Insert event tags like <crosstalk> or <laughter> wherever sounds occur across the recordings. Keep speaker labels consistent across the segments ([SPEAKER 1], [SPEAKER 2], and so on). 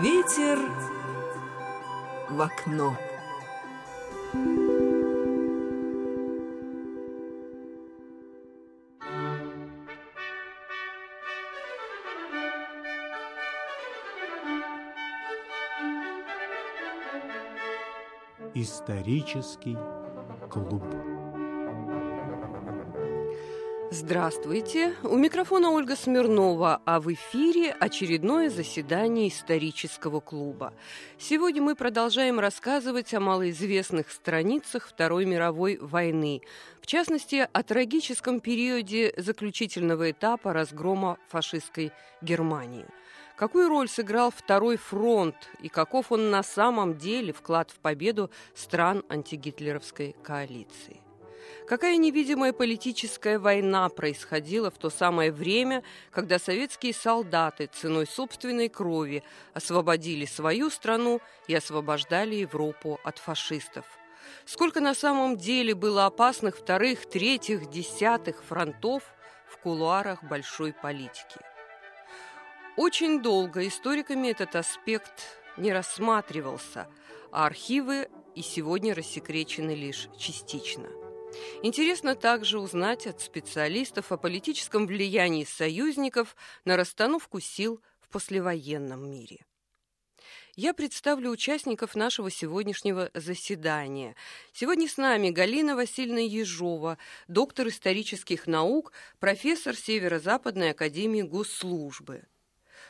[SPEAKER 1] Ветер в окно.
[SPEAKER 2] Исторический клуб.
[SPEAKER 3] Здравствуйте! У микрофона Ольга Смирнова, а в эфире очередное заседание исторического клуба. Сегодня мы продолжаем рассказывать о малоизвестных страницах Второй мировой войны, в частности, о трагическом периоде заключительного этапа разгрома фашистской Германии. Какую роль сыграл Второй фронт и каков он на самом деле вклад в победу стран антигитлеровской коалиции? Какая невидимая политическая война происходила в то самое время, когда советские солдаты ценой собственной крови освободили свою страну и освобождали Европу от фашистов? Сколько на самом деле было опасных вторых, третьих, десятых фронтов в кулуарах большой политики? Очень долго историками этот аспект не рассматривался, а архивы и сегодня рассекречены лишь частично – Интересно также узнать от специалистов о политическом влиянии союзников на расстановку сил в послевоенном мире. Я представлю участников нашего сегодняшнего заседания. Сегодня с нами Галина Васильевна Ежова, доктор исторических наук, профессор Северо-Западной академии госслужбы –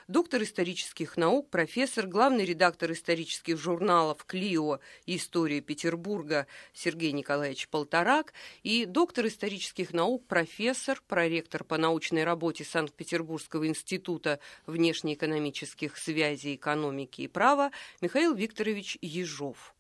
[SPEAKER 3] доктор исторических наук, профессор, главный редактор исторических журналов «Клио» «История Петербурга» Сергей Николаевич Полторак и доктор исторических наук, профессор, проректор по научной работе Санкт-Петербургского института внешнеэкономических связей, экономики и права Михаил Викторович Ежов.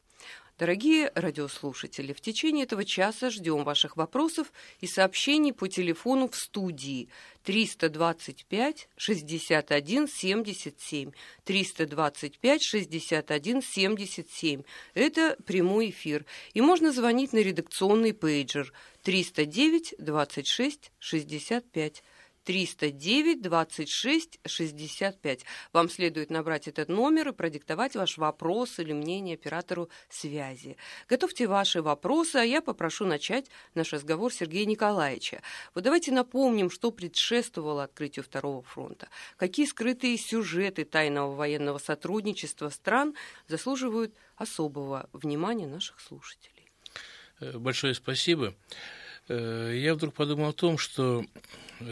[SPEAKER 3] Дорогие радиослушатели, в течение этого часа ждем ваших вопросов и сообщений по телефону в студии 325 61 77 325 61 77. Это прямой эфир. И можно звонить на редакционный пейджер 309 26 65. 309 26 65. Вам следует набрать этот номер и продиктовать ваш вопрос или мнение оператору связи. Готовьте ваши вопросы, а я попрошу начать наш разговор Сергея Николаевича. Вот давайте напомним, что предшествовало открытию Второго фронта. Какие скрытые сюжеты тайного военного сотрудничества стран заслуживают особого внимания наших слушателей.
[SPEAKER 4] Э, большое спасибо. Я вдруг подумал о том, что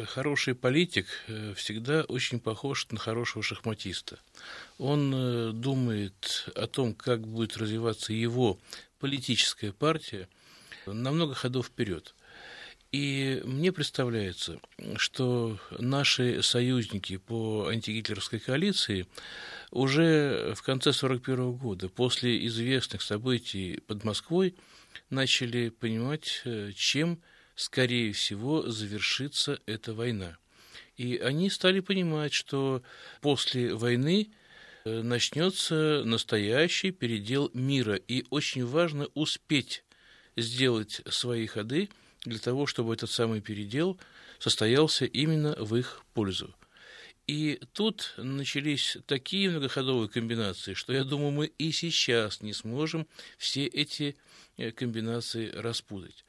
[SPEAKER 4] хороший политик э, всегда очень похож на хорошего шахматиста. Он э, думает о том, как будет развиваться его политическая партия на много ходов вперед. И мне представляется, что наши союзники по антигитлеровской коалиции уже в конце 1941 года, после известных событий под Москвой, начали понимать, э, чем, скорее всего, завершится эта война. И они стали понимать, что после войны э, начнется настоящий передел мира, и очень важно успеть сделать свои ходы для того, чтобы этот самый передел состоялся именно в их пользу. И тут начались такие многоходовые комбинации, что я думаю, мы и сейчас не сможем все эти э, комбинации распутать.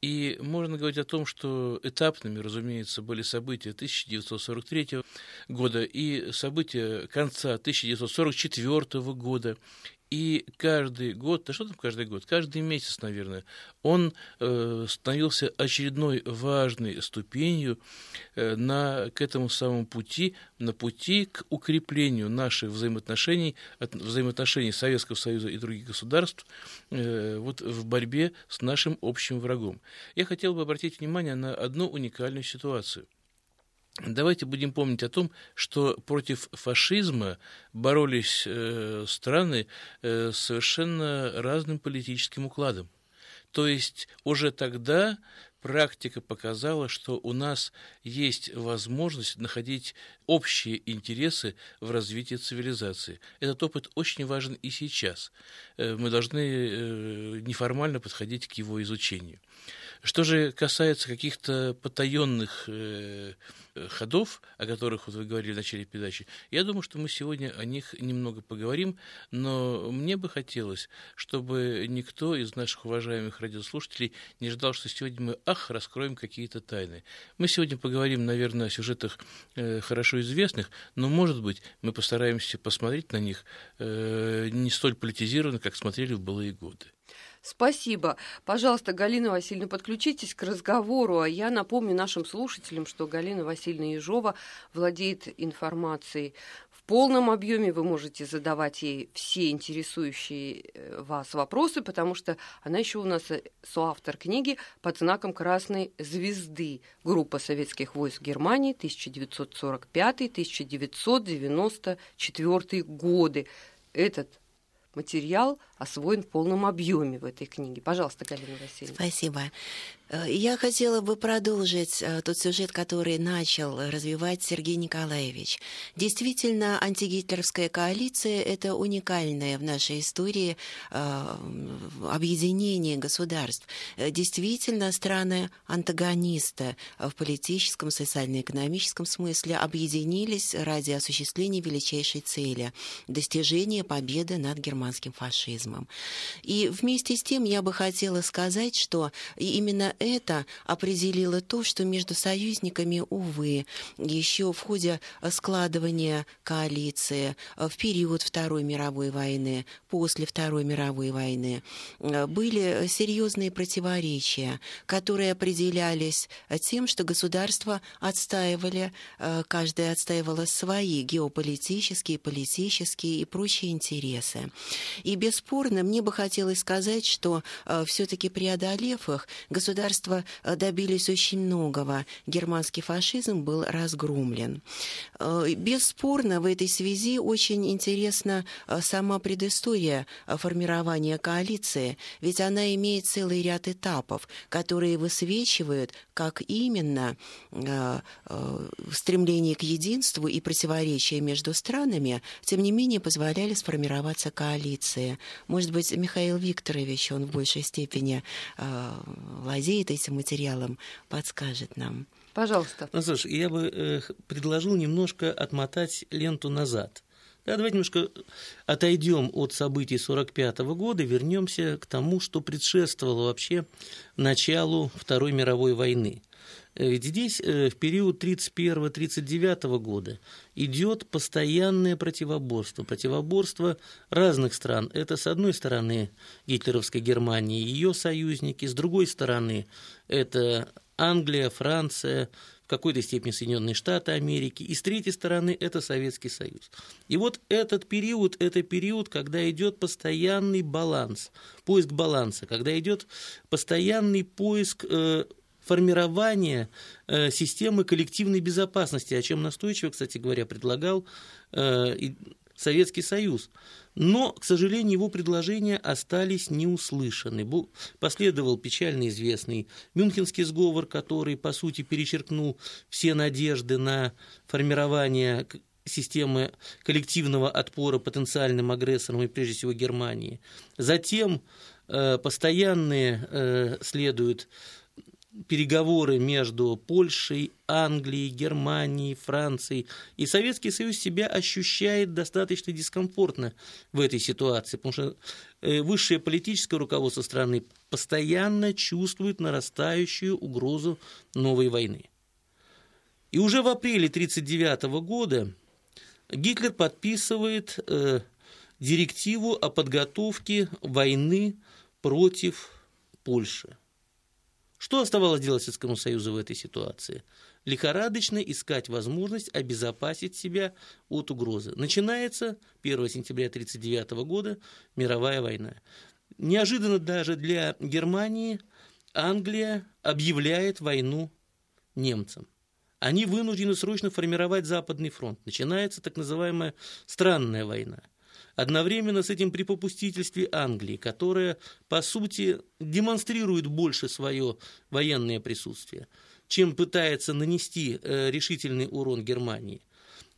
[SPEAKER 4] И можно говорить о том, что этапными, разумеется, были события 1943 года и события конца 1944 года, и каждый год, да что там каждый год, каждый месяц, наверное, он э, становился очередной важной ступенью э, на, к этому самому пути, на пути к укреплению наших взаимоотношений, от, взаимоотношений Советского Союза и других государств э, вот в борьбе с нашим общим врагом. Я хотел бы обратить внимание на одну уникальную ситуацию – Давайте будем помнить о том, что против фашизма боролись э, страны э, совершенно разным политическим укладом. То есть уже тогда практика показала, что у нас есть возможность находить общие интересы в развитии цивилизации. Этот опыт очень важен и сейчас. Э, мы должны э, неформально подходить к его изучению. Что же касается каких-то потаенных э, ходов, о которых вот вы говорили в начале передачи, я думаю, что мы сегодня о них немного поговорим, но мне бы хотелось, чтобы никто из наших уважаемых радиослушателей не ждал, что сегодня мы, ах, раскроем какие-то тайны. Мы сегодня поговорим, наверное, о сюжетах хорошо известных, но, может быть, мы постараемся посмотреть на них э, не столь политизированно, как смотрели в былые годы.
[SPEAKER 3] Спасибо. Пожалуйста, Галина Васильевна, подключитесь к разговору. А я напомню нашим слушателям, что Галина Васильевна Ежова владеет информацией в полном объеме. Вы можете задавать ей все интересующие э, вас вопросы, потому что она еще у нас э, соавтор книги под знаком Красной Звезды. Группа советских войск Германии 1945-1994 годы. Этот материал освоен в полном объеме в этой книге. Пожалуйста, Галина Васильевна.
[SPEAKER 5] Спасибо. Э, я хотела бы продолжить э, тот сюжет, который начал развивать Сергей Николаевич. Действительно, антигитлеровская коалиция – это уникальное в нашей истории э, объединение государств. Действительно, страны-антагонисты в политическом, социально-экономическом смысле объединились ради осуществления величайшей цели – достижения победы над германским фашизмом. И вместе с тем я бы хотела сказать, что именно это определило то, что между союзниками, увы, еще в ходе складывания коалиции в период Второй мировой войны, после Второй мировой войны, были серьезные противоречия, которые определялись тем, что государства отстаивали, каждая отстаивала свои геополитические, политические и прочие интересы. И бесспорно, мне бы хотелось сказать, что все-таки преодолев их, государство государства э, добились очень многого. Германский фашизм был разгромлен. Э, бесспорно, в этой связи очень интересна э, сама предыстория формирования коалиции, ведь она имеет целый ряд этапов, которые высвечивают, как именно стремление к единству и противоречия между странами, тем не менее, позволяли сформироваться коалиции. Может быть, Михаил Викторович, он в большей степени владеет владеет этим материалом, подскажет нам.
[SPEAKER 3] Пожалуйста.
[SPEAKER 6] Ну, слушай, я бы э, предложил немножко отмотать ленту назад. Да, давайте немножко отойдем от событий 1945 года, вернемся к тому, что предшествовало вообще началу Второй мировой войны. Э, здесь э, в период 1931-1939 года идет постоянное противоборство, противоборство разных стран. Это, с одной стороны, гитлеровская Германия и ее союзники, с другой стороны, это Англия, Франция, в какой-то степени Соединенные Штаты Америки, и с третьей стороны это Советский Союз. И вот этот период, это период, когда идет постоянный баланс, поиск баланса, когда идет постоянный поиск э, формирование э, системы коллективной безопасности, о чем настойчиво, кстати говоря, предлагал э, Советский Союз. Но, к сожалению, его предложения остались неуслышаны. Последовал печально известный Мюнхенский сговор, который, по сути, перечеркнул все надежды на формирование системы коллективного отпора потенциальным агрессорам и, прежде всего, Германии. Затем э, постоянные следуют переговоры между Польшей, Англией, Германией, Францией. И Советский Союз себя ощущает достаточно дискомфортно в этой ситуации, потому что э, высшее политическое руководство страны постоянно чувствует нарастающую угрозу новой войны. И уже в апреле 1939 года Гитлер подписывает э, директиву о подготовке войны против Польши. Что оставалось делать Советскому Союзу в этой ситуации? Лихорадочно искать возможность обезопасить себя от угрозы. Начинается 1 сентября 1939 года мировая война. Неожиданно даже для Германии Англия объявляет войну немцам. Они вынуждены срочно формировать Западный фронт. Начинается так называемая странная война. Одновременно с этим при попустительстве Англии, которая, по сути, демонстрирует больше свое военное присутствие, чем пытается нанести э, решительный урон Германии,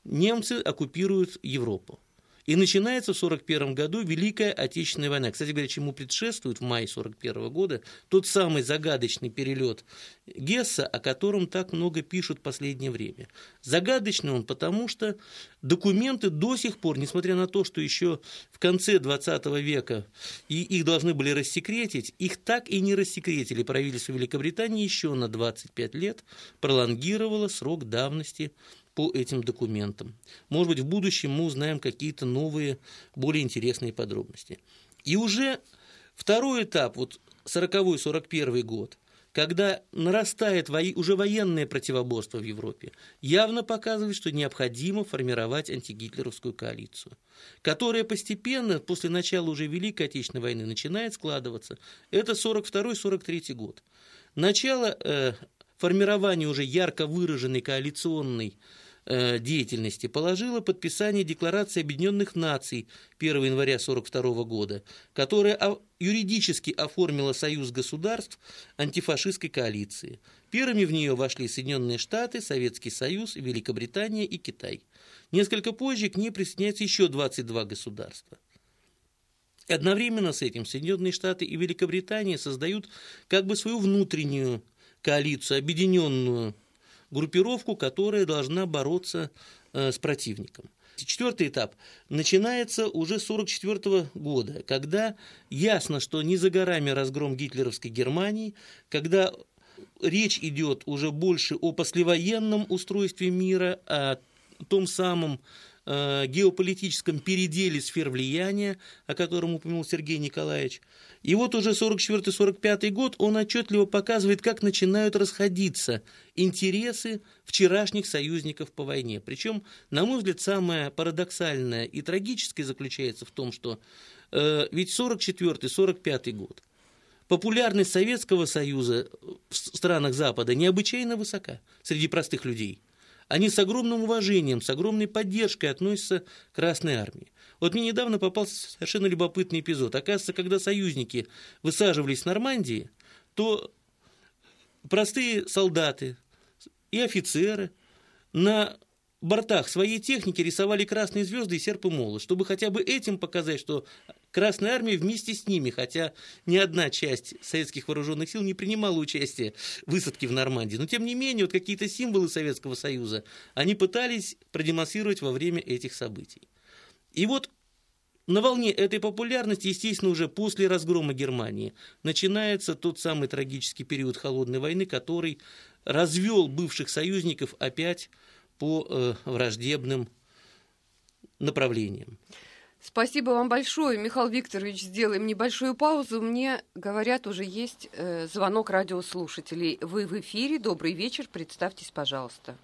[SPEAKER 6] немцы оккупируют Европу. И начинается в 1941 году Великая Отечественная война. Кстати говоря, чему предшествует в мае 1941 года тот самый загадочный перелет Гесса, о котором так много пишут в последнее время. Загадочный он потому, что документы до сих пор, несмотря на то, что еще в конце 20 века и их должны были рассекретить, их так и не рассекретили. Правительство Великобритании еще на 25 лет пролонгировало срок давности по этим документам. Может быть, в будущем мы узнаем какие-то новые, более интересные подробности. И уже второй этап, вот 40-41 год, когда нарастает уже военное противоборство в Европе, явно показывает, что необходимо формировать антигитлеровскую коалицию, которая постепенно, после начала уже Великой Отечественной войны, начинает складываться. Это 42-43 год. Начало э, формирования уже ярко выраженной коалиционной деятельности положила подписание Декларации Объединенных Наций 1 января 1942 года, которая юридически оформила союз государств антифашистской коалиции. Первыми в нее вошли Соединенные Штаты, Советский Союз, Великобритания и Китай. Несколько позже к ней присоединяются еще 22 государства. Одновременно с этим Соединенные Штаты и Великобритания создают как бы свою внутреннюю коалицию, объединенную группировку, которая должна бороться э, с противником. Четвертый этап начинается уже с 1944 года, когда ясно, что не за горами разгром гитлеровской Германии, когда речь идет уже больше о послевоенном устройстве мира, о том самом геополитическом переделе сфер влияния, о котором упомянул Сергей Николаевич. И вот уже 44-45 год он отчетливо показывает, как начинают расходиться интересы вчерашних союзников по войне. Причем, на мой взгляд, самое парадоксальное и трагическое заключается в том, что э, ведь 44-45 год популярность Советского Союза в странах Запада необычайно высока среди простых людей – они с огромным уважением, с огромной поддержкой относятся к Красной Армии. Вот мне недавно попался совершенно любопытный эпизод. Оказывается, когда союзники высаживались в Нормандии, то простые солдаты и офицеры на бортах своей техники рисовали красные звезды и серп и молот, чтобы хотя бы этим показать, что Красная Армия вместе с ними, хотя ни одна часть советских вооруженных сил не принимала участие в высадке в Нормандии. Но тем не менее, вот какие-то символы Советского Союза они пытались продемонстрировать во время этих событий. И вот на волне этой популярности, естественно, уже после разгрома Германии начинается тот самый трагический период холодной войны, который развел бывших союзников опять по э, враждебным направлениям.
[SPEAKER 3] Спасибо вам большое, Михаил Викторович. Сделаем небольшую паузу. Мне говорят, уже есть э, звонок радиослушателей. Вы в эфире. Добрый вечер. Представьтесь, пожалуйста.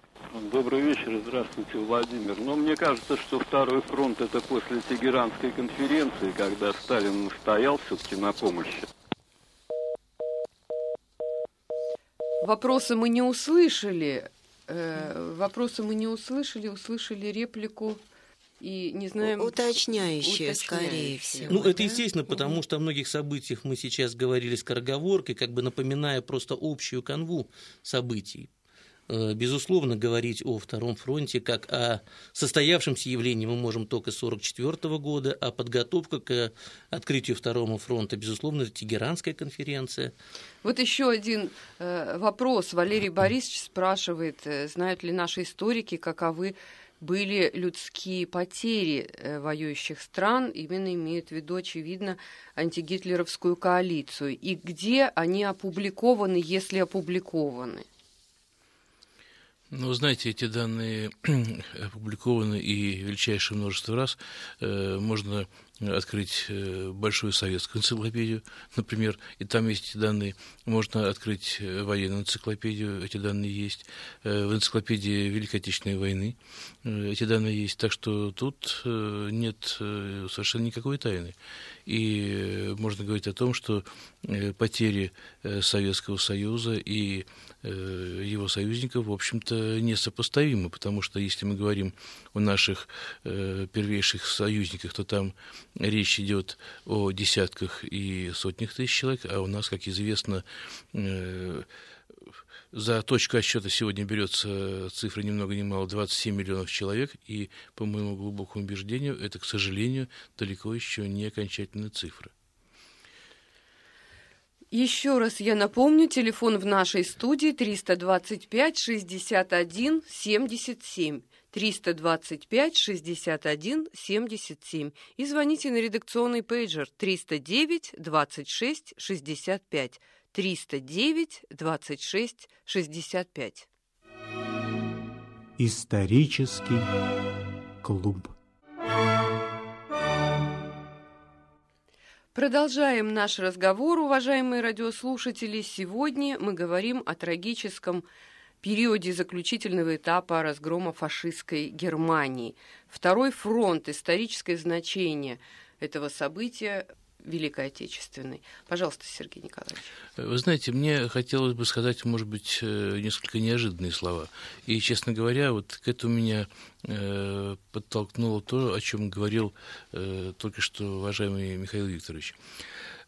[SPEAKER 7] Добрый вечер. Здравствуйте, Владимир. Но мне кажется, что второй фронт это после Тегеранской конференции, когда Сталин настоял все-таки на помощи.
[SPEAKER 3] Вопросы мы не услышали. Э, вопросы мы не услышали, услышали реплику и не знаем...
[SPEAKER 5] Уточняющие, скорее всего.
[SPEAKER 6] Ну, да? это естественно, потому что о многих событиях мы сейчас говорили скороговоркой, как бы напоминая просто общую канву событий. Э, безусловно, говорить о Втором фронте как о состоявшемся явлении мы можем только с 1944 года, а подготовка к открытию Второго фронта, безусловно, это Тегеранская конференция.
[SPEAKER 3] Вот еще один э, вопрос. Валерий Борисович спрашивает, э, знают ли наши историки, каковы были людские потери воюющих стран, именно имеют в виду, очевидно, антигитлеровскую коалицию, и где они опубликованы, если опубликованы?
[SPEAKER 4] Ну, знаете, эти данные <clears throat> опубликованы и величайшее множество раз. Э, можно открыть э, большую советскую энциклопедию, например, и там есть эти данные. Можно открыть э, военную энциклопедию, эти данные есть. В энциклопедии Великой Отечественной войны эти данные есть. Так что тут нет совершенно никакой тайны. И можно говорить о том, что потери Советского Союза и его союзников, в общем-то, несопоставимы, потому что если мы говорим о наших первейших союзниках, то там речь идет о десятках и сотнях тысяч человек, а у нас, как известно, за точку отсчета сегодня берется цифра ни много ни мало 27 миллионов человек, и, по моему глубокому убеждению, это, к сожалению, далеко еще не окончательная цифра.
[SPEAKER 3] Еще раз я напомню, телефон в нашей студии 325 61 77. 325 61 77 и звоните на редакционный пейджер 309 26 65. 309 26 65.
[SPEAKER 2] Исторический клуб.
[SPEAKER 3] Продолжаем наш разговор, уважаемые радиослушатели. Сегодня мы говорим о трагическом периоде заключительного этапа разгрома фашистской Германии. Второй фронт, историческое значение этого события Великой Отечественной. Пожалуйста, Сергей Николаевич.
[SPEAKER 4] Вы знаете, мне хотелось бы сказать, может быть, э, несколько неожиданные слова. И, честно говоря, вот к этому меня э, подтолкнуло то, о чем говорил э, только что уважаемый Михаил Викторович.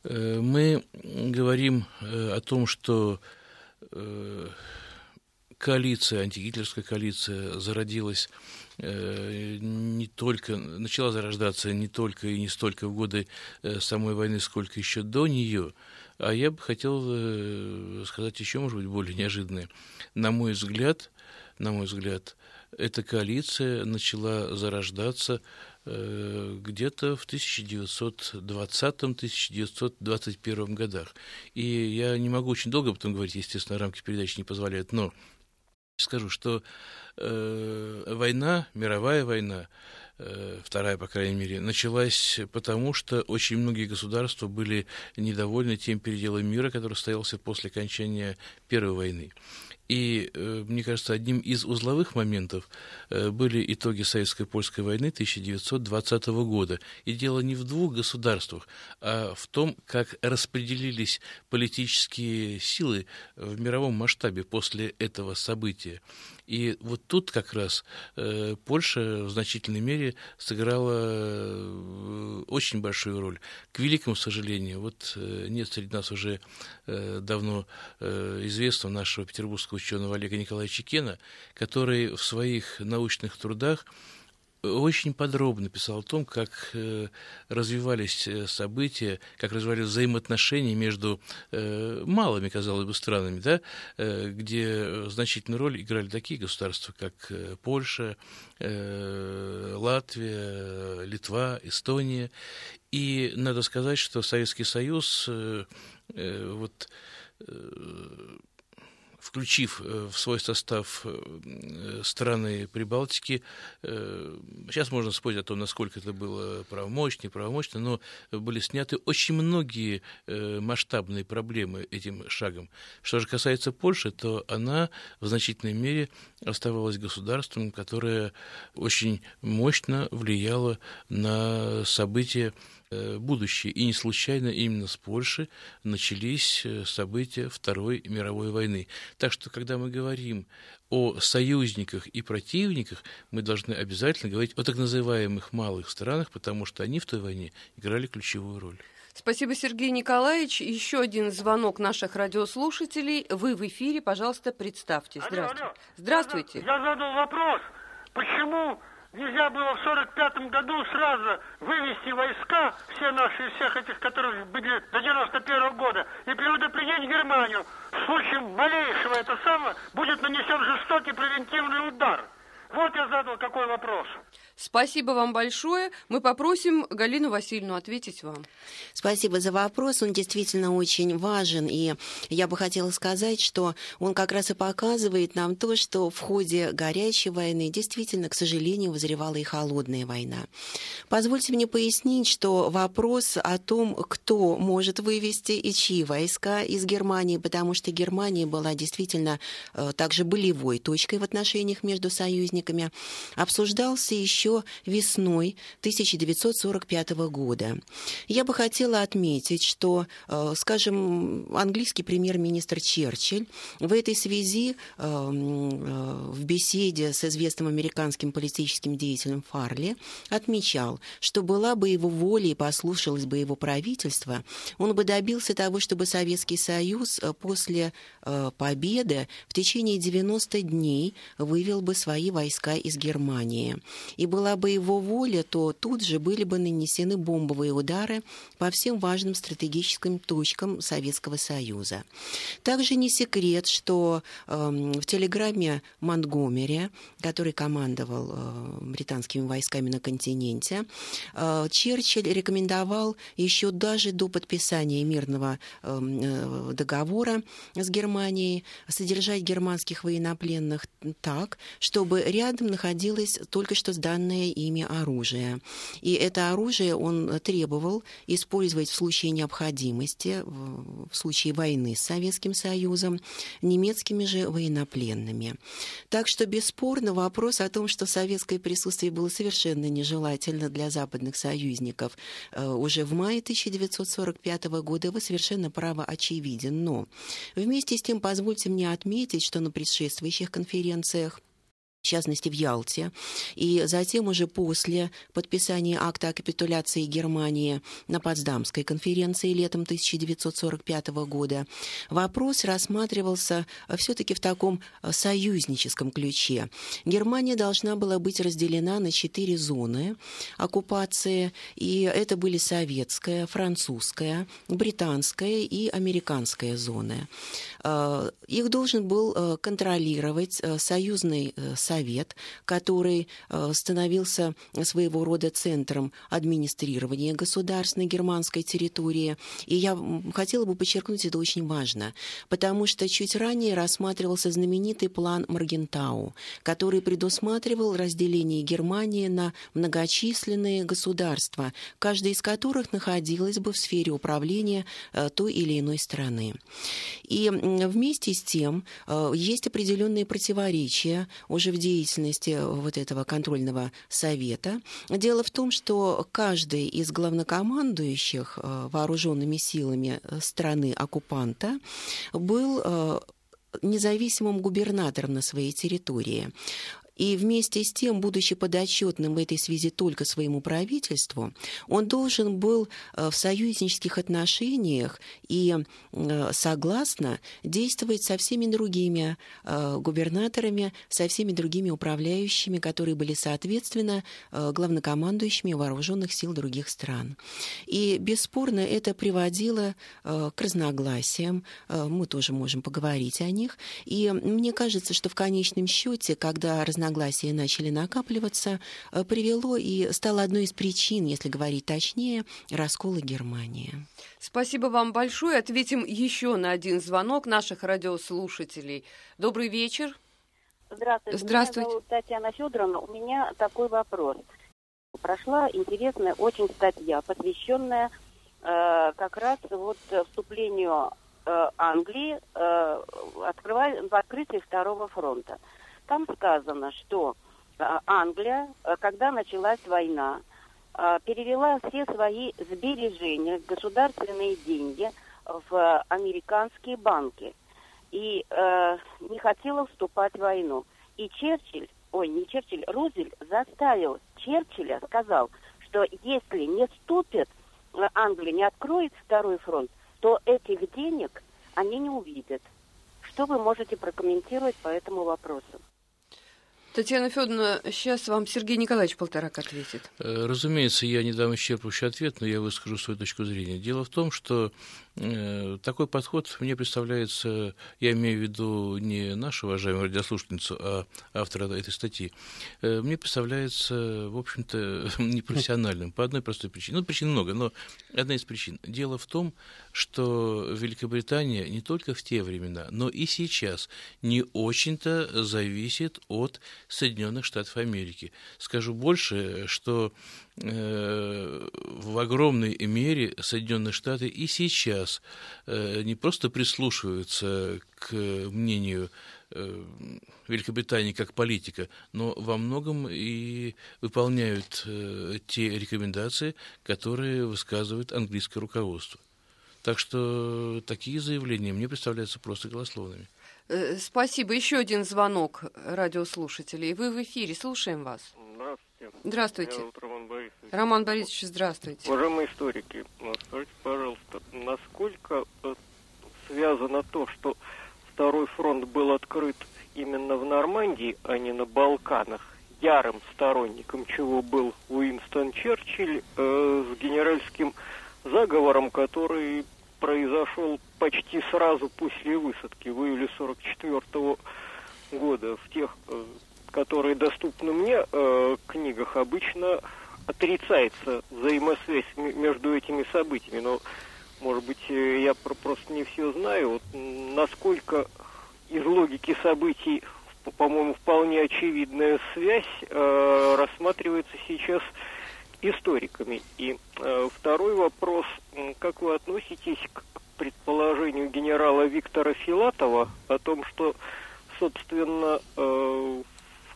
[SPEAKER 4] Э, мы говорим э, о том, что э, коалиция, антигитлерская коалиция зародилась Э, не только начала зарождаться не только и не столько в годы э, самой войны, сколько еще до нее. А я бы хотел э, сказать еще, может быть, более неожиданное. На мой взгляд, на мой взгляд, эта коалиция начала зарождаться где-то в 1920-1921 годах. И я не могу очень долго об этом говорить, естественно, рамки передачи не позволяют, но скажу, что э, война, мировая война, э, вторая, по крайней мере, началась потому, что очень многие государства были недовольны тем переделом мира, который состоялся после окончания Первой войны. И, э, мне кажется, одним из узловых моментов э, были итоги Советско-Польской войны 1920 года. И дело не в двух государствах, а в том, как распределились политические силы в мировом масштабе после этого события. И вот тут как раз э, Польша в значительной мере сыграла э, очень большую роль. К великому сожалению, вот э, нет среди нас уже э, давно э, известного нашего петербургского ученого Олега Николаевича Кена, который в своих научных трудах очень подробно писал о том, как э, развивались э, события, как развивались взаимоотношения между э, малыми, казалось бы, странами, да, где значительную роль играли такие государства, как Польша, Латвия, Литва, Эстония. И надо сказать, что Советский Союз вот включив э, в свой состав э, страны Прибалтики. Э, сейчас можно спорить о том, насколько это было правомочно, неправомочно, но были сняты очень многие масштабные проблемы этим шагом. Что же касается Польши, то она в значительной мере оставалась государством, которое очень мощно влияло на события Э, будущее. И не случайно именно с Польши начались э, события Второй мировой войны. Так что, когда мы говорим о союзниках и противниках, мы должны обязательно говорить о так называемых малых странах, потому что они в той войне играли ключевую роль.
[SPEAKER 3] Спасибо, Сергей Николаевич. Еще один звонок наших радиослушателей. Вы в эфире, пожалуйста, представьтесь. Здравствуйте.
[SPEAKER 8] Алло, алло.
[SPEAKER 3] Здравствуйте.
[SPEAKER 8] Я, я задал вопрос, почему Нельзя было в 45 году сразу вывести войска, все наши, всех этих, которые были до 91 -го года, и предупредить Германию. В случае малейшего это самое будет нанесен жестокий превентивный удар. Вот я задал какой вопрос.
[SPEAKER 3] Спасибо вам большое. Мы попросим Галину Васильевну ответить вам.
[SPEAKER 5] Спасибо за вопрос. Он действительно очень важен. И я бы хотела сказать, что он как раз и показывает нам то, что в ходе горячей войны действительно, к сожалению, возревала и холодная война. Позвольте мне пояснить, что вопрос о том, кто может вывести и чьи войска из Германии, потому что Германия была действительно э, также болевой точкой в отношениях между союзниками, обсуждался еще весной 1945 года. Я бы хотела отметить, что, э, скажем, английский премьер-министр Черчилль в этой связи э, э, в беседе с известным американским политическим деятелем Фарли отмечал, что была бы его воля и послушалось бы его правительство, он бы добился того, чтобы Советский Союз после победы в течение 90 дней вывел бы свои войска из Германии. И была бы его воля, то тут же были бы нанесены бомбовые удары по всем важным стратегическим точкам Советского Союза. Также не секрет, что э, в телеграмме Монтгомери, который командовал э, британскими войсками на континенте, э, Черчилль рекомендовал еще даже до подписания мирного эм, э, договора с Германией содержать германских военнопленных так, чтобы рядом находилось только что сданное ими оружие. И это оружие он требовал использовать в случае необходимости, в случае войны с Советским Союзом, немецкими же военнопленными. Так что, бесспорно, вопрос о том, что советское присутствие было совершенно нежелательно для западных союзников э, уже в мае 1945 года, вы совершенно право очевиден. Но вместе с тем позвольте мне отметить, что на предшествующих конференциях в частности, в Ялте. И затем уже после подписания акта о капитуляции Германии на Потсдамской конференции летом 1945 года вопрос рассматривался все-таки в таком союзническом ключе. Германия должна была быть разделена на четыре зоны оккупации, и это были советская, французская, британская и американская зоны. Э, их должен был э, контролировать э, союзный совет, который становился своего рода центром администрирования государственной германской территории. И я хотела бы подчеркнуть, это очень важно, потому что чуть ранее рассматривался знаменитый план Маргентау, который предусматривал разделение Германии на многочисленные государства, каждое из которых находилось бы в сфере управления той или иной страны. И вместе с тем э, есть определенные противоречия уже в деятельности вот этого контрольного совета. Дело в том, что каждый из главнокомандующих э, вооруженными силами страны оккупанта был э, независимым губернатором на своей территории. И вместе с тем, будучи подотчетным в этой связи только своему правительству, он должен был э, в союзнических отношениях и э, согласно действовать со всеми другими э, губернаторами, со всеми другими управляющими, которые были, соответственно, главнокомандующими вооруженных сил других стран. И бесспорно это приводило к разногласиям. Мы тоже можем поговорить о них. И мне кажется, что в конечном счете, когда разногласия разногласия начали накапливаться, э, привело и стало одной из причин, если говорить точнее, раскола Германии.
[SPEAKER 3] Спасибо вам большое. Ответим еще на один звонок наших радиослушателей. Добрый вечер.
[SPEAKER 9] Здравствуйте.
[SPEAKER 3] Здравствуйте.
[SPEAKER 9] Меня зовут Татьяна Федоровна. У меня такой вопрос. Прошла интересная очень статья, посвященная э, как раз вот вступлению э, Англии э, открывая, в открытии Второго фронта. Там сказано, что а, Англия, а, когда началась война, а, перевела все свои сбережения, государственные деньги в американские банки и э, не хотела вступать в войну. И Черчилль, ой, не Черчилль, Рузвельт заставил Черчилля, сказал, что если не вступит, Англия не откроет второй фронт, то этих денег они не увидят. Что вы можете прокомментировать по этому вопросу?
[SPEAKER 3] Татьяна Федоровна, сейчас вам Сергей Николаевич Полторак ответит.
[SPEAKER 4] Э, разумеется, я не дам исчерпывающий ответ, но я выскажу свою точку зрения. Дело в том, что Э, такой подход мне представляется, я имею в виду не нашу уважаемую радиослушательницу, а автора этой статьи, э, мне представляется, в общем-то, <laughs> непрофессиональным по одной простой причине. Ну, причин много, но одна из причин. Дело в том, что Великобритания не только в те времена, но и сейчас не очень-то зависит от Соединенных Штатов Америки. Скажу больше, что Э, в огромной мере Соединенные Штаты и сейчас э, не просто прислушиваются к мнению э, Великобритании как политика, но во многом и выполняют э, те рекомендации, которые высказывает английское руководство. Так что такие заявления мне представляются просто голословными.
[SPEAKER 3] Э, спасибо. Еще один звонок радиослушателей. Вы в эфире. Слушаем вас.
[SPEAKER 10] Здравствуйте.
[SPEAKER 3] Здравствуйте.
[SPEAKER 10] Меня зовут Роман Борисович.
[SPEAKER 3] Роман Борисович, здравствуйте.
[SPEAKER 10] Уважаемые историки, скажите, пожалуйста, насколько э, связано то, что Второй фронт был открыт именно в Нормандии, а не на Балканах, ярым сторонником чего был Уинстон Черчилль, э, с генеральским заговором, который произошел почти сразу после высадки в июле 44 -го года. В тех, э, которые доступны мне, э, книгах обычно отрицается взаимосвязь между этими событиями. Но, может быть, э, я просто не все знаю. Вот насколько из логики событий, по-моему, вполне очевидная связь рассматривается сейчас историками. И э, второй вопрос, как вы относитесь к предположению генерала Виктора Филатова о том, что, собственно, э,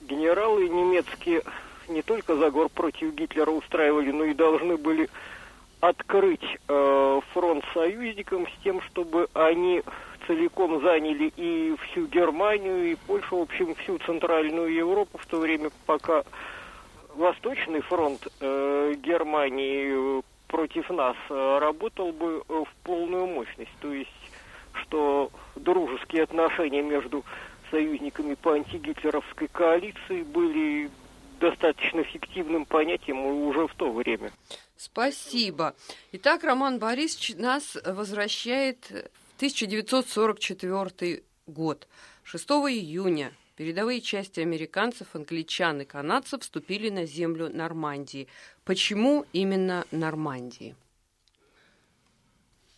[SPEAKER 10] генералы немецкие не только заговор против Гитлера устраивали, но и должны были открыть э, фронт союзникам с тем, чтобы они целиком заняли и всю Германию, и Польшу, в общем, всю Центральную Европу в то время, пока Восточный фронт э, Германии против нас э, работал бы э, в полную мощность. То есть, что дружеские отношения между союзниками по антигитлеровской коалиции были достаточно фиктивным понятием уже в то время.
[SPEAKER 3] Спасибо. Итак, Роман Борисович нас возвращает в 1944 год. 6 июня передовые части американцев, англичан и канадцев вступили на землю Нормандии. Почему именно Нормандии?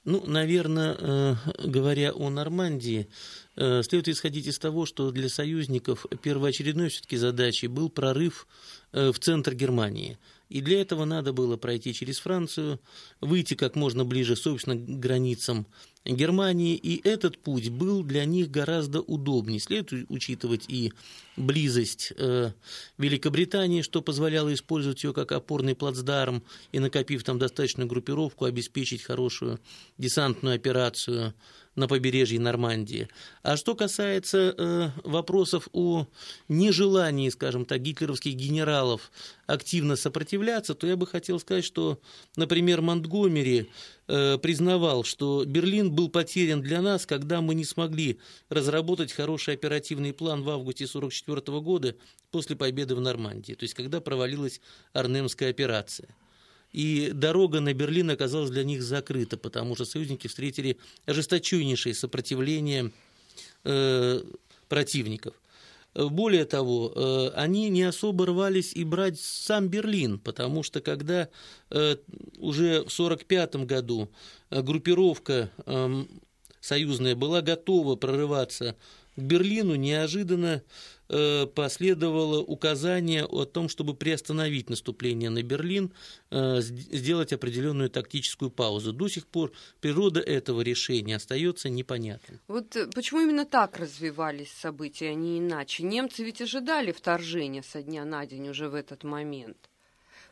[SPEAKER 6] Ну, наверное, э, говоря о Нормандии, э, следует исходить из того, что для союзников первоочередной все-таки задачей был прорыв э, в центр Германии. И для этого надо было пройти через Францию, выйти как можно ближе, собственно, к границам Германии, и этот путь был для них гораздо удобнее. Следует учитывать и близость э, Великобритании, что позволяло использовать ее как опорный плацдарм и, накопив там достаточную группировку, обеспечить хорошую десантную операцию на побережье Нормандии. А что касается э, вопросов о нежелании, скажем так, гитлеровских генералов активно сопротивляться, то я бы хотел сказать, что, например, Монтгомери признавал, что Берлин был потерян для нас, когда мы не смогли разработать хороший оперативный план в августе 1944 года после победы в Нормандии, то есть когда провалилась Арнемская операция и дорога на Берлин оказалась для них закрыта, потому что союзники встретили ожесточайшее сопротивление э, противников. Более того, э, они не особо рвались и брать сам Берлин, потому что когда э, уже в 1945 году э, группировка э, союзная была готова прорываться к Берлину, неожиданно Э, последовало указание о том, чтобы приостановить наступление на Берлин, э, сделать определенную тактическую паузу. До сих пор природа этого решения остается непонятной.
[SPEAKER 3] Вот э, почему именно так развивались события, а не иначе? Немцы ведь ожидали вторжения со дня на день уже в этот момент.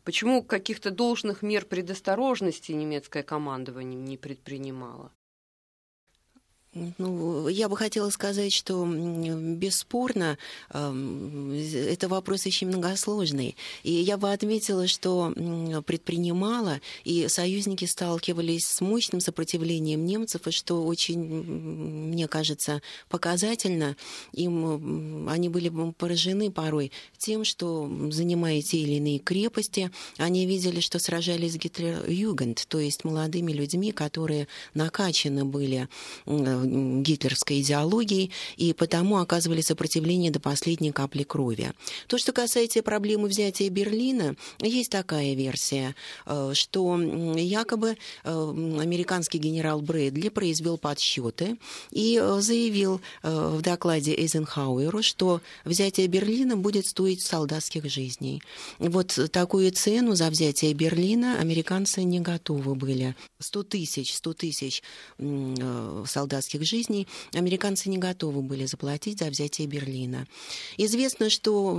[SPEAKER 3] Почему каких-то должных мер предосторожности немецкое командование не предпринимало?
[SPEAKER 5] Ну, я бы хотела сказать, что бесспорно это вопрос очень многосложный. И я бы отметила, что предпринимала, и союзники сталкивались с мощным сопротивлением немцев, и что очень, мне кажется, показательно, им они были поражены порой тем, что, занимая те или иные крепости, они видели, что сражались с Гитлер-Югент, то есть молодыми людьми, которые накачаны были гитлерской идеологией и потому оказывали сопротивление до последней капли крови. То, что касается проблемы взятия Берлина, есть такая версия, э, что якобы э, американский генерал Брэдли произвел подсчеты и э, заявил в докладе Эйзенхауэру, что взятие Берлина будет стоить солдатских жизней. Вот такую цену за взятие Берлина американцы не готовы были. 100 тысяч, 100 тысяч солдатских гражданских жизней американцы не готовы были заплатить за взятие Берлина. Известно, что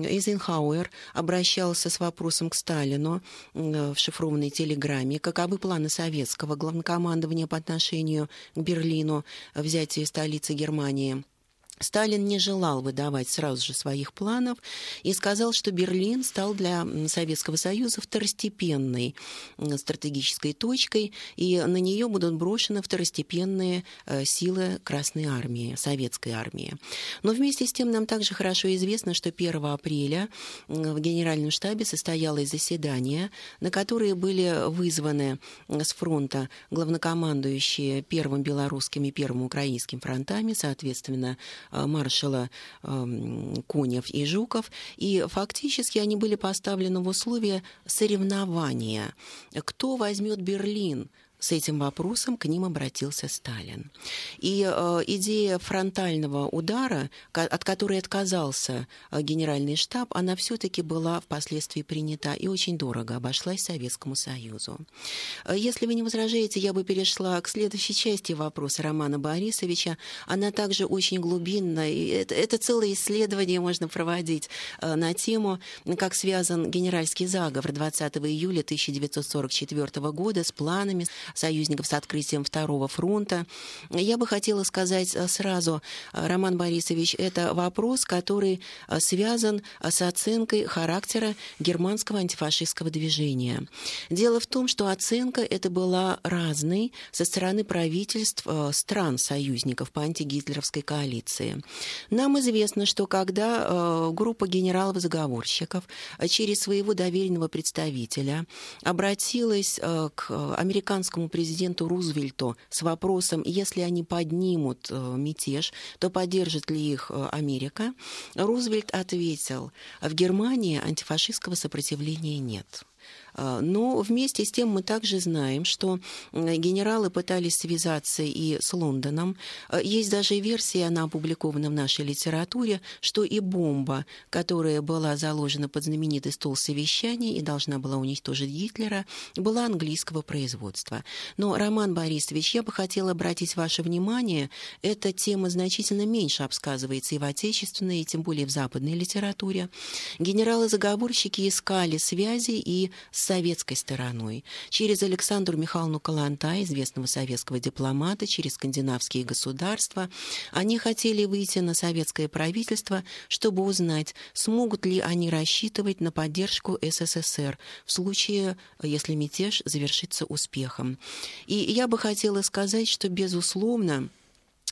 [SPEAKER 5] Эйзенхауэр обращался с вопросом к Сталину в шифрованной телеграмме, каковы планы советского главнокомандования по отношению к Берлину, взятие столицы Германии – Сталин не желал выдавать сразу же своих планов и сказал, что Берлин стал для Советского Союза второстепенной стратегической точкой, и на нее будут брошены второстепенные э, силы Красной Армии, Советской Армии. Но вместе с тем нам также хорошо известно, что 1 апреля в Генеральном штабе состоялось заседание, на которое были вызваны с фронта главнокомандующие Первым Белорусским и Первым Украинским фронтами, соответственно, маршала эм, Конев и Жуков, и фактически они были поставлены в условия соревнования. Кто возьмет Берлин? С этим вопросом к ним обратился Сталин. И э, идея фронтального удара, от которой отказался э, генеральный штаб, она все-таки была впоследствии принята и очень дорого обошлась Советскому Союзу. Э, если вы не возражаете, я бы перешла к следующей части вопроса Романа Борисовича. Она также очень глубинна, и это, это целое исследование можно проводить э, на тему, как связан генеральский заговор 20 июля 1944 года с планами союзников с открытием Второго фронта. Я бы хотела сказать э, сразу, э, Роман Борисович, это вопрос, который э, связан с оценкой характера германского антифашистского движения. Дело в том, что оценка эта была разной со стороны правительств стран-союзников по антигитлеровской коалиции. Нам известно, что когда группа генералов-заговорщиков через своего доверенного представителя обратилась к американскому американскому президенту Рузвельту с вопросом, если они поднимут э, мятеж, то поддержит ли их э, Америка, Рузвельт ответил, в Германии антифашистского сопротивления нет. А, но вместе с тем мы также знаем, что генералы пытались связаться и с Лондоном. А, есть даже версия, она опубликована в нашей литературе, что и бомба, которая была заложена под знаменитый стол совещаний и должна была уничтожить Гитлера, была английского производства. Но, Роман Борисович, я бы хотела обратить ваше внимание, эта тема значительно меньше обсказывается и в отечественной, и тем более в западной литературе. Генералы-заговорщики искали связи и с советской стороной, через Александру Михайловну Каланта, известного советского дипломата, через скандинавские государства. Они хотели выйти на советское правительство, чтобы узнать, смогут ли они рассчитывать на поддержку СССР в случае, если мятеж завершится успехом. И я бы хотела сказать, что, безусловно,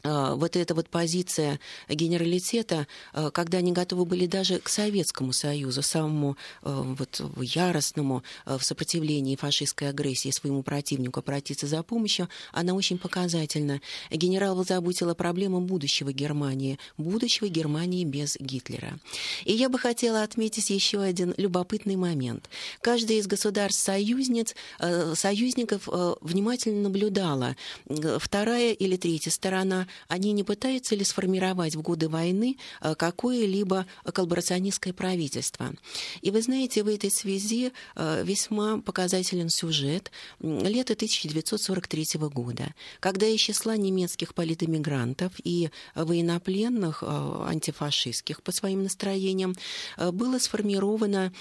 [SPEAKER 5] вот эта вот позиция генералитета, а, когда они готовы были даже к Советскому Союзу, самому а, вот яростному в сопротивлении фашистской агрессии своему противнику обратиться за помощью, она очень показательна. Генерал заботил о проблемах будущего Германии, будущего Германии без Гитлера. И я бы хотела отметить еще один любопытный момент. Каждая из государств-союзниц, союзников внимательно наблюдала, вторая или третья сторона они не пытаются ли сформировать в годы войны э, какое-либо коллаборационистское правительство. И вы знаете, в этой связи э, весьма показателен сюжет лета 1943 года, когда из числа немецких политэмигрантов и военнопленных э, антифашистских по своим настроениям было сформировано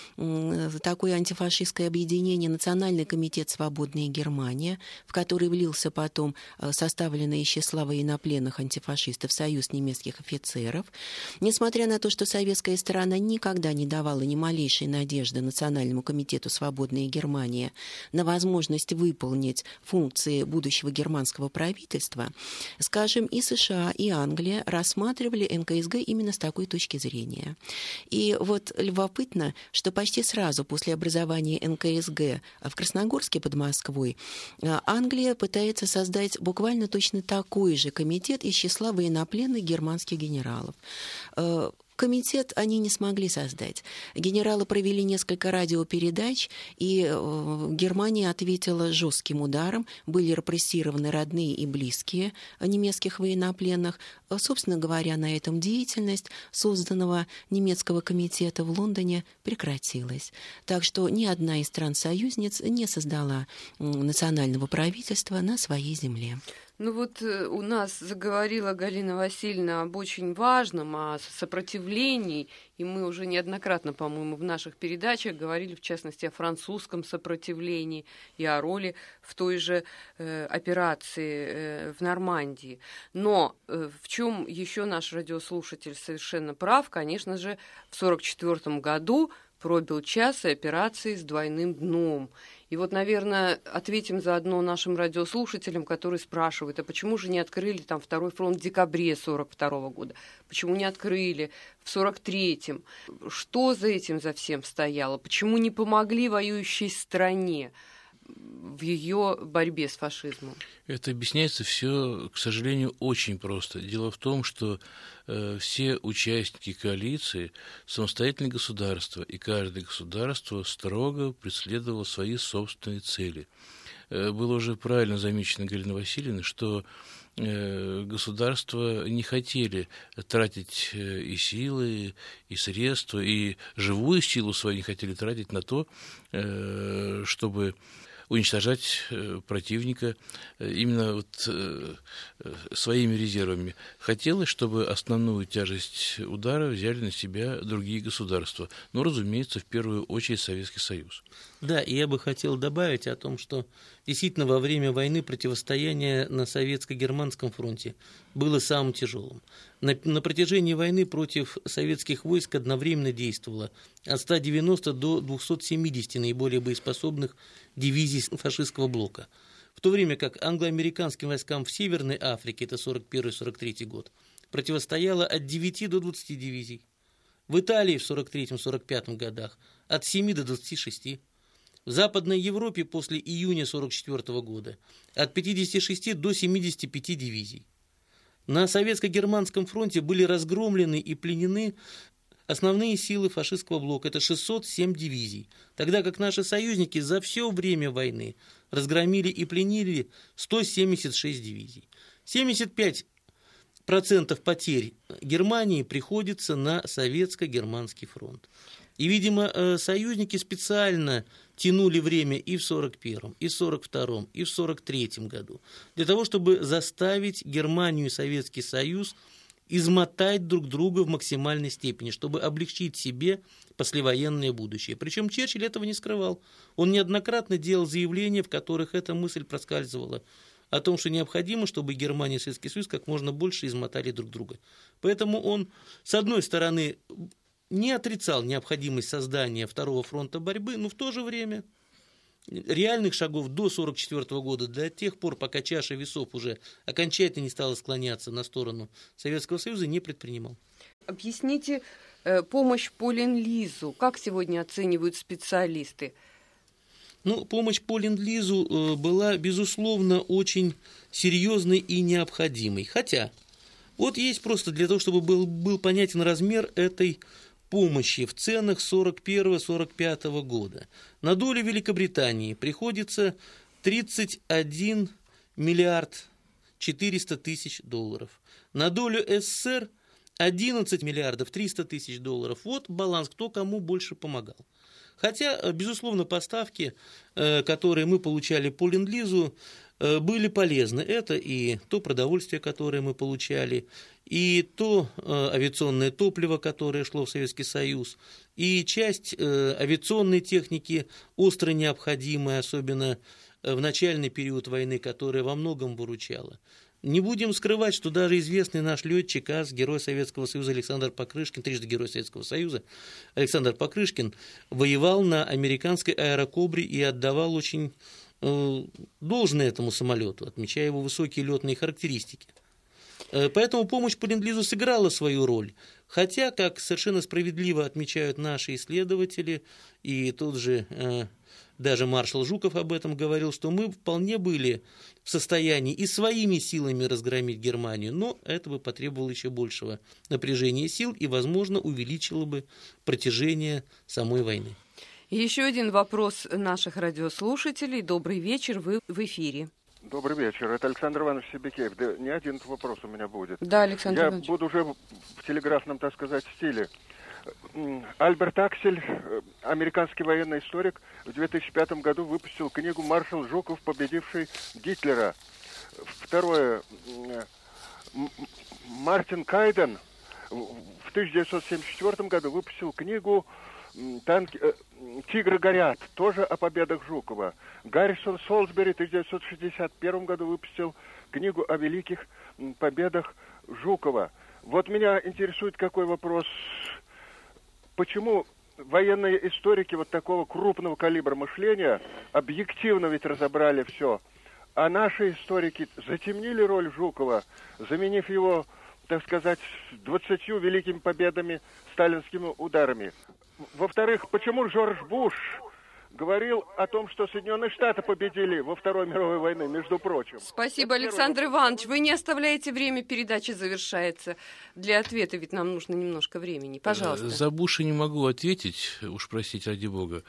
[SPEAKER 5] такое антифашистское объединение Национальный комитет «Свободная Германия», в который влился потом составленный из числа военнопленных пленных антифашистов Союз немецких офицеров. Несмотря на то, что советская сторона никогда не давала ни малейшей надежды Национальному комитету «Свободная Германия» на возможность выполнить функции будущего германского правительства, скажем, и США, и Англия рассматривали НКСГ именно с такой точки зрения. И вот любопытно, что почти сразу после образования НКСГ в Красногорске под Москвой Англия пытается создать буквально точно такой же комитет комитет из числа военнопленных германских генералов. Э, комитет они не смогли создать. Генералы провели несколько радиопередач, и э, Германия ответила жестким ударом. Были репрессированы родные и близкие немецких военнопленных. Э, собственно говоря, на этом деятельность созданного немецкого комитета в Лондоне прекратилась. Так что ни одна из стран-союзниц не создала национального правительства на своей земле.
[SPEAKER 3] Ну вот э, у нас заговорила Галина Васильевна об очень важном, о сопротивлении, и мы уже неоднократно, по-моему, в наших передачах говорили, в частности, о французском сопротивлении и о роли в той же э, операции э, в Нормандии. Но э, в чем еще наш радиослушатель совершенно прав, конечно же, в 1944 году пробил час и операции с двойным дном. И вот, наверное, ответим заодно нашим радиослушателям, которые спрашивают, а почему же не открыли там второй фронт в декабре 42 года? Почему не открыли в 43-м? Что за этим за всем стояло? Почему не помогли воюющей стране? В ее борьбе с фашизмом?
[SPEAKER 4] Это объясняется все, к сожалению, очень просто. Дело в том, что э, все участники коалиции самостоятельные государства, и каждое государство строго преследовало свои собственные цели. Э, было уже правильно замечено Галиной Васильевной, что э, государства не хотели тратить э, и силы, и средства, и живую силу свою не хотели тратить на то, чтобы уничтожать э, противника э, именно вот э, своими резервами. Хотелось, чтобы основную тяжесть удара взяли на себя другие государства. Но, разумеется, в первую очередь Советский Союз.
[SPEAKER 6] Да, и я бы хотел добавить о том, что действительно во время войны противостояние на советско-германском фронте было самым тяжелым. На, на протяжении войны против советских войск одновременно действовало от 190 до 270 наиболее боеспособных дивизий фашистского блока. В то время как англо-американским войскам в Северной Африке, это 41-43 год, противостояло от 9 до 20 дивизий. В Италии в 43-45 годах от 7 до 26. В Западной Европе после июня 44 года от 56 до 75 дивизий. На советско-германском фронте были разгромлены и пленены основные силы фашистского блока – это 607 дивизий, тогда как наши союзники за все время войны разгромили и пленили 176 дивизий. 75 процентов потерь Германии приходится на советско-германский фронт. И, видимо, э, союзники специально тянули время и в 41-м, и в 42-м, и в 43-м году для того, чтобы заставить Германию и Советский Союз – измотать друг друга в максимальной степени, чтобы облегчить себе послевоенное будущее. Причем Черчилль этого не скрывал. Он неоднократно делал заявления, в которых эта мысль проскальзывала о том, что необходимо, чтобы Германия и Советский Союз как можно больше измотали друг друга. Поэтому он, с одной стороны, не отрицал необходимость создания второго фронта борьбы, но в то же время – реальных шагов до 1944 года, до тех пор, пока чаша весов уже окончательно не стала склоняться на сторону Советского Союза, не предпринимал.
[SPEAKER 3] Объясните э, помощь по Ленд-Лизу. Как сегодня оценивают специалисты?
[SPEAKER 6] Ну, помощь по Ленд-Лизу э, была, безусловно, очень серьезной и необходимой. Хотя, вот есть просто для того, чтобы был, был понятен размер этой помощи в ценах 41-45 года. На долю Великобритании приходится 31 миллиард 400 тысяч долларов. На долю СССР 11 миллиардов 300 тысяч долларов. Вот баланс, кто кому больше помогал. Хотя, безусловно, поставки, э, которые мы получали по ленд-лизу, были полезны. Это и то продовольствие, которое мы получали, и то э, авиационное топливо, которое шло в Советский Союз, и часть э, авиационной техники остро необходимая, особенно в начальный период войны, которая во многом выручала. Не будем скрывать, что даже известный наш летчик АС, герой Советского Союза Александр Покрышкин, трижды герой Советского Союза, Александр Покрышкин, воевал на американской аэрокобре и отдавал очень Э, должное этому самолету, отмечая его высокие летные характеристики. Э, поэтому помощь по ленд сыграла свою роль. Хотя, как совершенно справедливо отмечают наши исследователи, и тот же э, даже маршал Жуков об этом говорил, что мы вполне были в состоянии и своими силами разгромить Германию, но это бы потребовало еще большего напряжения сил и, возможно, увеличило бы протяжение самой войны.
[SPEAKER 3] Еще один вопрос наших радиослушателей. Добрый вечер, вы в эфире.
[SPEAKER 11] Добрый вечер, это Александр Иванович Себекеев. Да не один вопрос у меня будет.
[SPEAKER 3] Да, Александр
[SPEAKER 11] Я
[SPEAKER 3] Иванович.
[SPEAKER 11] буду уже в телеграфном, так сказать, стиле. Альберт Аксель, э, американский военный историк, в 2005 году выпустил книгу «Маршал Жуков, победивший Гитлера». Второе. Мартин Кайден в 1974 году выпустил книгу танки, э, «Тигры горят», тоже о победах Жукова. Гаррисон Солсбери в 1961 году выпустил книгу о великих победах Жукова. Вот меня интересует какой вопрос. Почему военные историки вот такого крупного калибра мышления объективно ведь разобрали все, а наши историки затемнили роль Жукова, заменив его так сказать, двадцатью великими победами, сталинскими ударами. Во-вторых, почему Жорж Буш говорил о том, что Соединенные Штаты победили во Второй мировой войне, между прочим.
[SPEAKER 3] Спасибо, Это Александр первый... Иванович. Вы не оставляете время, передача завершается. Для ответа ведь нам нужно немножко времени. Пожалуйста.
[SPEAKER 4] За Буша не могу ответить, уж простите, ради бога.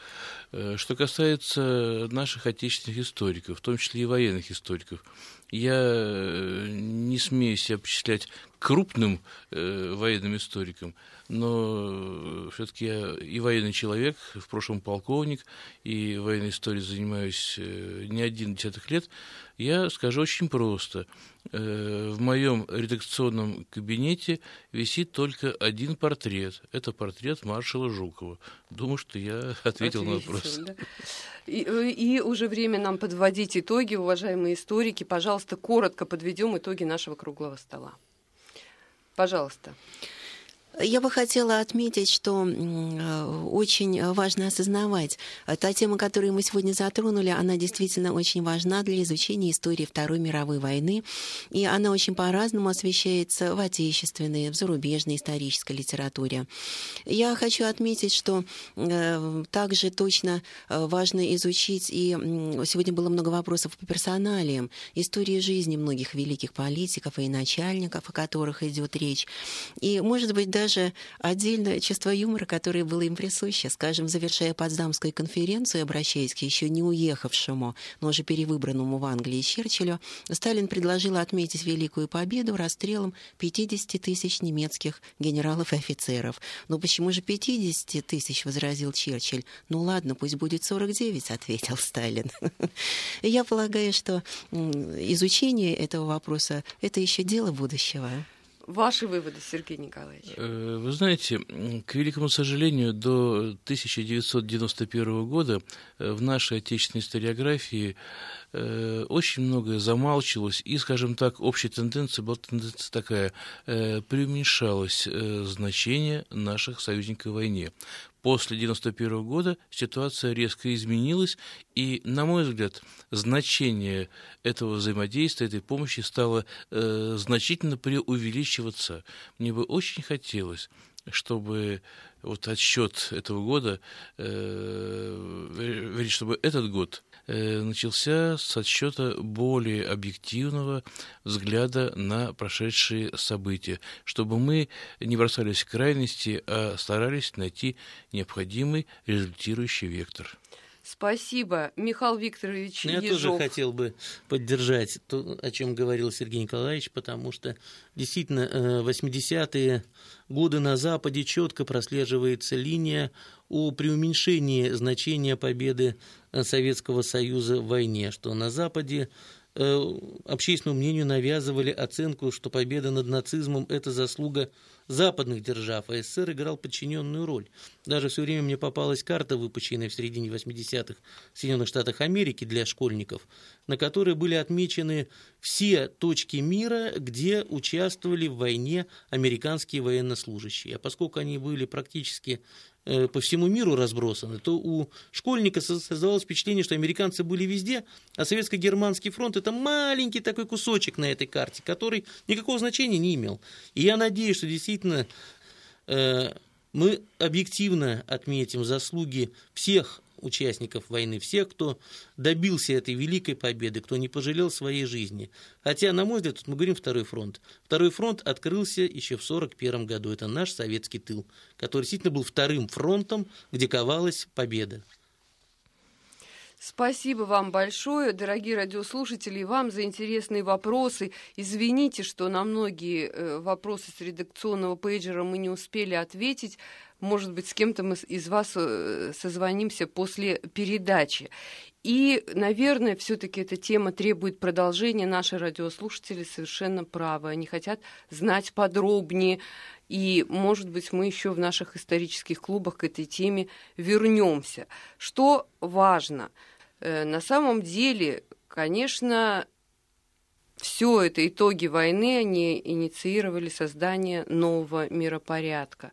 [SPEAKER 4] Э, что касается наших отечественных историков, в том числе и военных историков, я э, не смею себя причислять крупным э, военным историкам, но все-таки я и военный человек, в прошлом полковник, и военной историей занимаюсь э, не один десятых лет, я скажу очень просто. Э, в моем редакционном кабинете висит только один портрет. Это портрет маршала Жукова. Думаю, что я ответил, <laughs> ответил на вопрос. Да.
[SPEAKER 3] И, и уже время нам подводить итоги, уважаемые историки. Пожалуйста, коротко подведем итоги нашего круглого стола. Пожалуйста.
[SPEAKER 5] Я бы хотела отметить, что очень важно осознавать, та тема, которую мы сегодня затронули, она действительно очень важна для изучения истории Второй мировой войны, и она очень по-разному освещается в отечественной, в зарубежной исторической литературе. Я хочу отметить, что э, также точно э, важно изучить, и сегодня было много вопросов по персоналиям, истории жизни многих великих политиков и начальников, о которых идет речь. И, может быть, даже даже отдельное чувство юмора, которое было им присуще. Скажем, завершая Потсдамскую конференцию, обращаясь к еще не уехавшему, но уже перевыбранному в Англии Черчиллю, Сталин предложил отметить Великую Победу расстрелом 50 тысяч немецких генералов и офицеров. «Ну почему же 50 тысяч?» — возразил Черчилль. «Ну ладно, пусть будет 49», — ответил Сталин. <laughs> Я полагаю, что изучение этого вопроса — это еще дело будущего.
[SPEAKER 3] Ваши выводы, Сергей Николаевич?
[SPEAKER 4] Э, вы знаете, к великому сожалению, до 1991 года э, в нашей отечественной историографии э, очень многое замалчивалось, и, скажем так, общая тенденция была тенденция такая, преуменьшалось значение наших союзников в войне после 1991 года ситуация резко изменилась, и, на мой взгляд, значение этого взаимодействия, этой помощи стало э, значительно преувеличиваться. Мне бы очень хотелось, чтобы вот отсчет этого года, э, чтобы этот год начался с отсчета более объективного взгляда на прошедшие события, чтобы мы не бросались в крайности, а старались найти необходимый результирующий вектор.
[SPEAKER 3] Спасибо, Михаил Викторович
[SPEAKER 6] Я
[SPEAKER 3] Ежов.
[SPEAKER 6] тоже хотел бы поддержать то, о чем говорил Сергей Николаевич, потому что действительно 80-е э, годы на Западе четко прослеживается линия о преуменьшении значения победы э, Советского Союза в войне, что на Западе э, общественному мнению навязывали оценку, что победа над нацизмом – это заслуга западных держав, а СССР играл подчиненную роль. Даже все время мне попалась карта, выпущенная в середине 80-х в Соединенных Штатах Америки для школьников, на которой были отмечены все точки мира, где участвовали в войне американские военнослужащие. А поскольку они были практически по всему миру разбросаны, то у школьника создавалось впечатление, что американцы были везде, а советско-германский фронт – это маленький такой кусочек на этой карте, который никакого значения не имел. И я надеюсь, что действительно э, мы объективно отметим заслуги всех участников войны, всех, кто добился этой великой победы, кто не пожалел своей жизни. Хотя, на мой взгляд, мы говорим второй фронт. Второй фронт открылся еще в 1941 году. Это наш советский тыл, который действительно был вторым фронтом, где ковалась победа.
[SPEAKER 3] Спасибо вам большое, дорогие радиослушатели, и вам за интересные вопросы. Извините, что на многие э, вопросы с редакционного пейджера мы не успели ответить. Может быть, с кем-то мы из вас э, созвонимся после передачи. И, наверное, все-таки эта тема требует продолжения. Наши радиослушатели совершенно правы. Они хотят знать подробнее. И, может быть, мы еще в наших исторических клубах к этой теме вернемся. Что важно? Э, на самом деле, конечно, все это итоги войны, они инициировали создание нового миропорядка.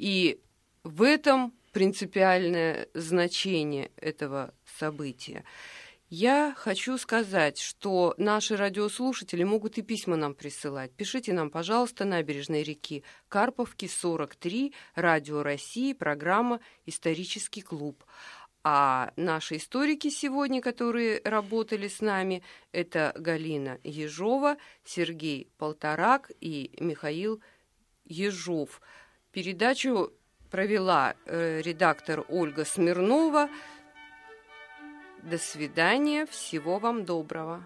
[SPEAKER 3] И в этом принципиальное значение этого события. Я хочу сказать, что наши радиослушатели могут и письма нам присылать. Пишите нам, пожалуйста, набережной реки Карповки, 43, Радио России, программа «Исторический клуб». А наши историки сегодня, которые работали с нами, это Галина Ежова, Сергей Полторак и Михаил Ежов. Передачу провела э, редактор Ольга Смирнова. До свидания, всего вам доброго.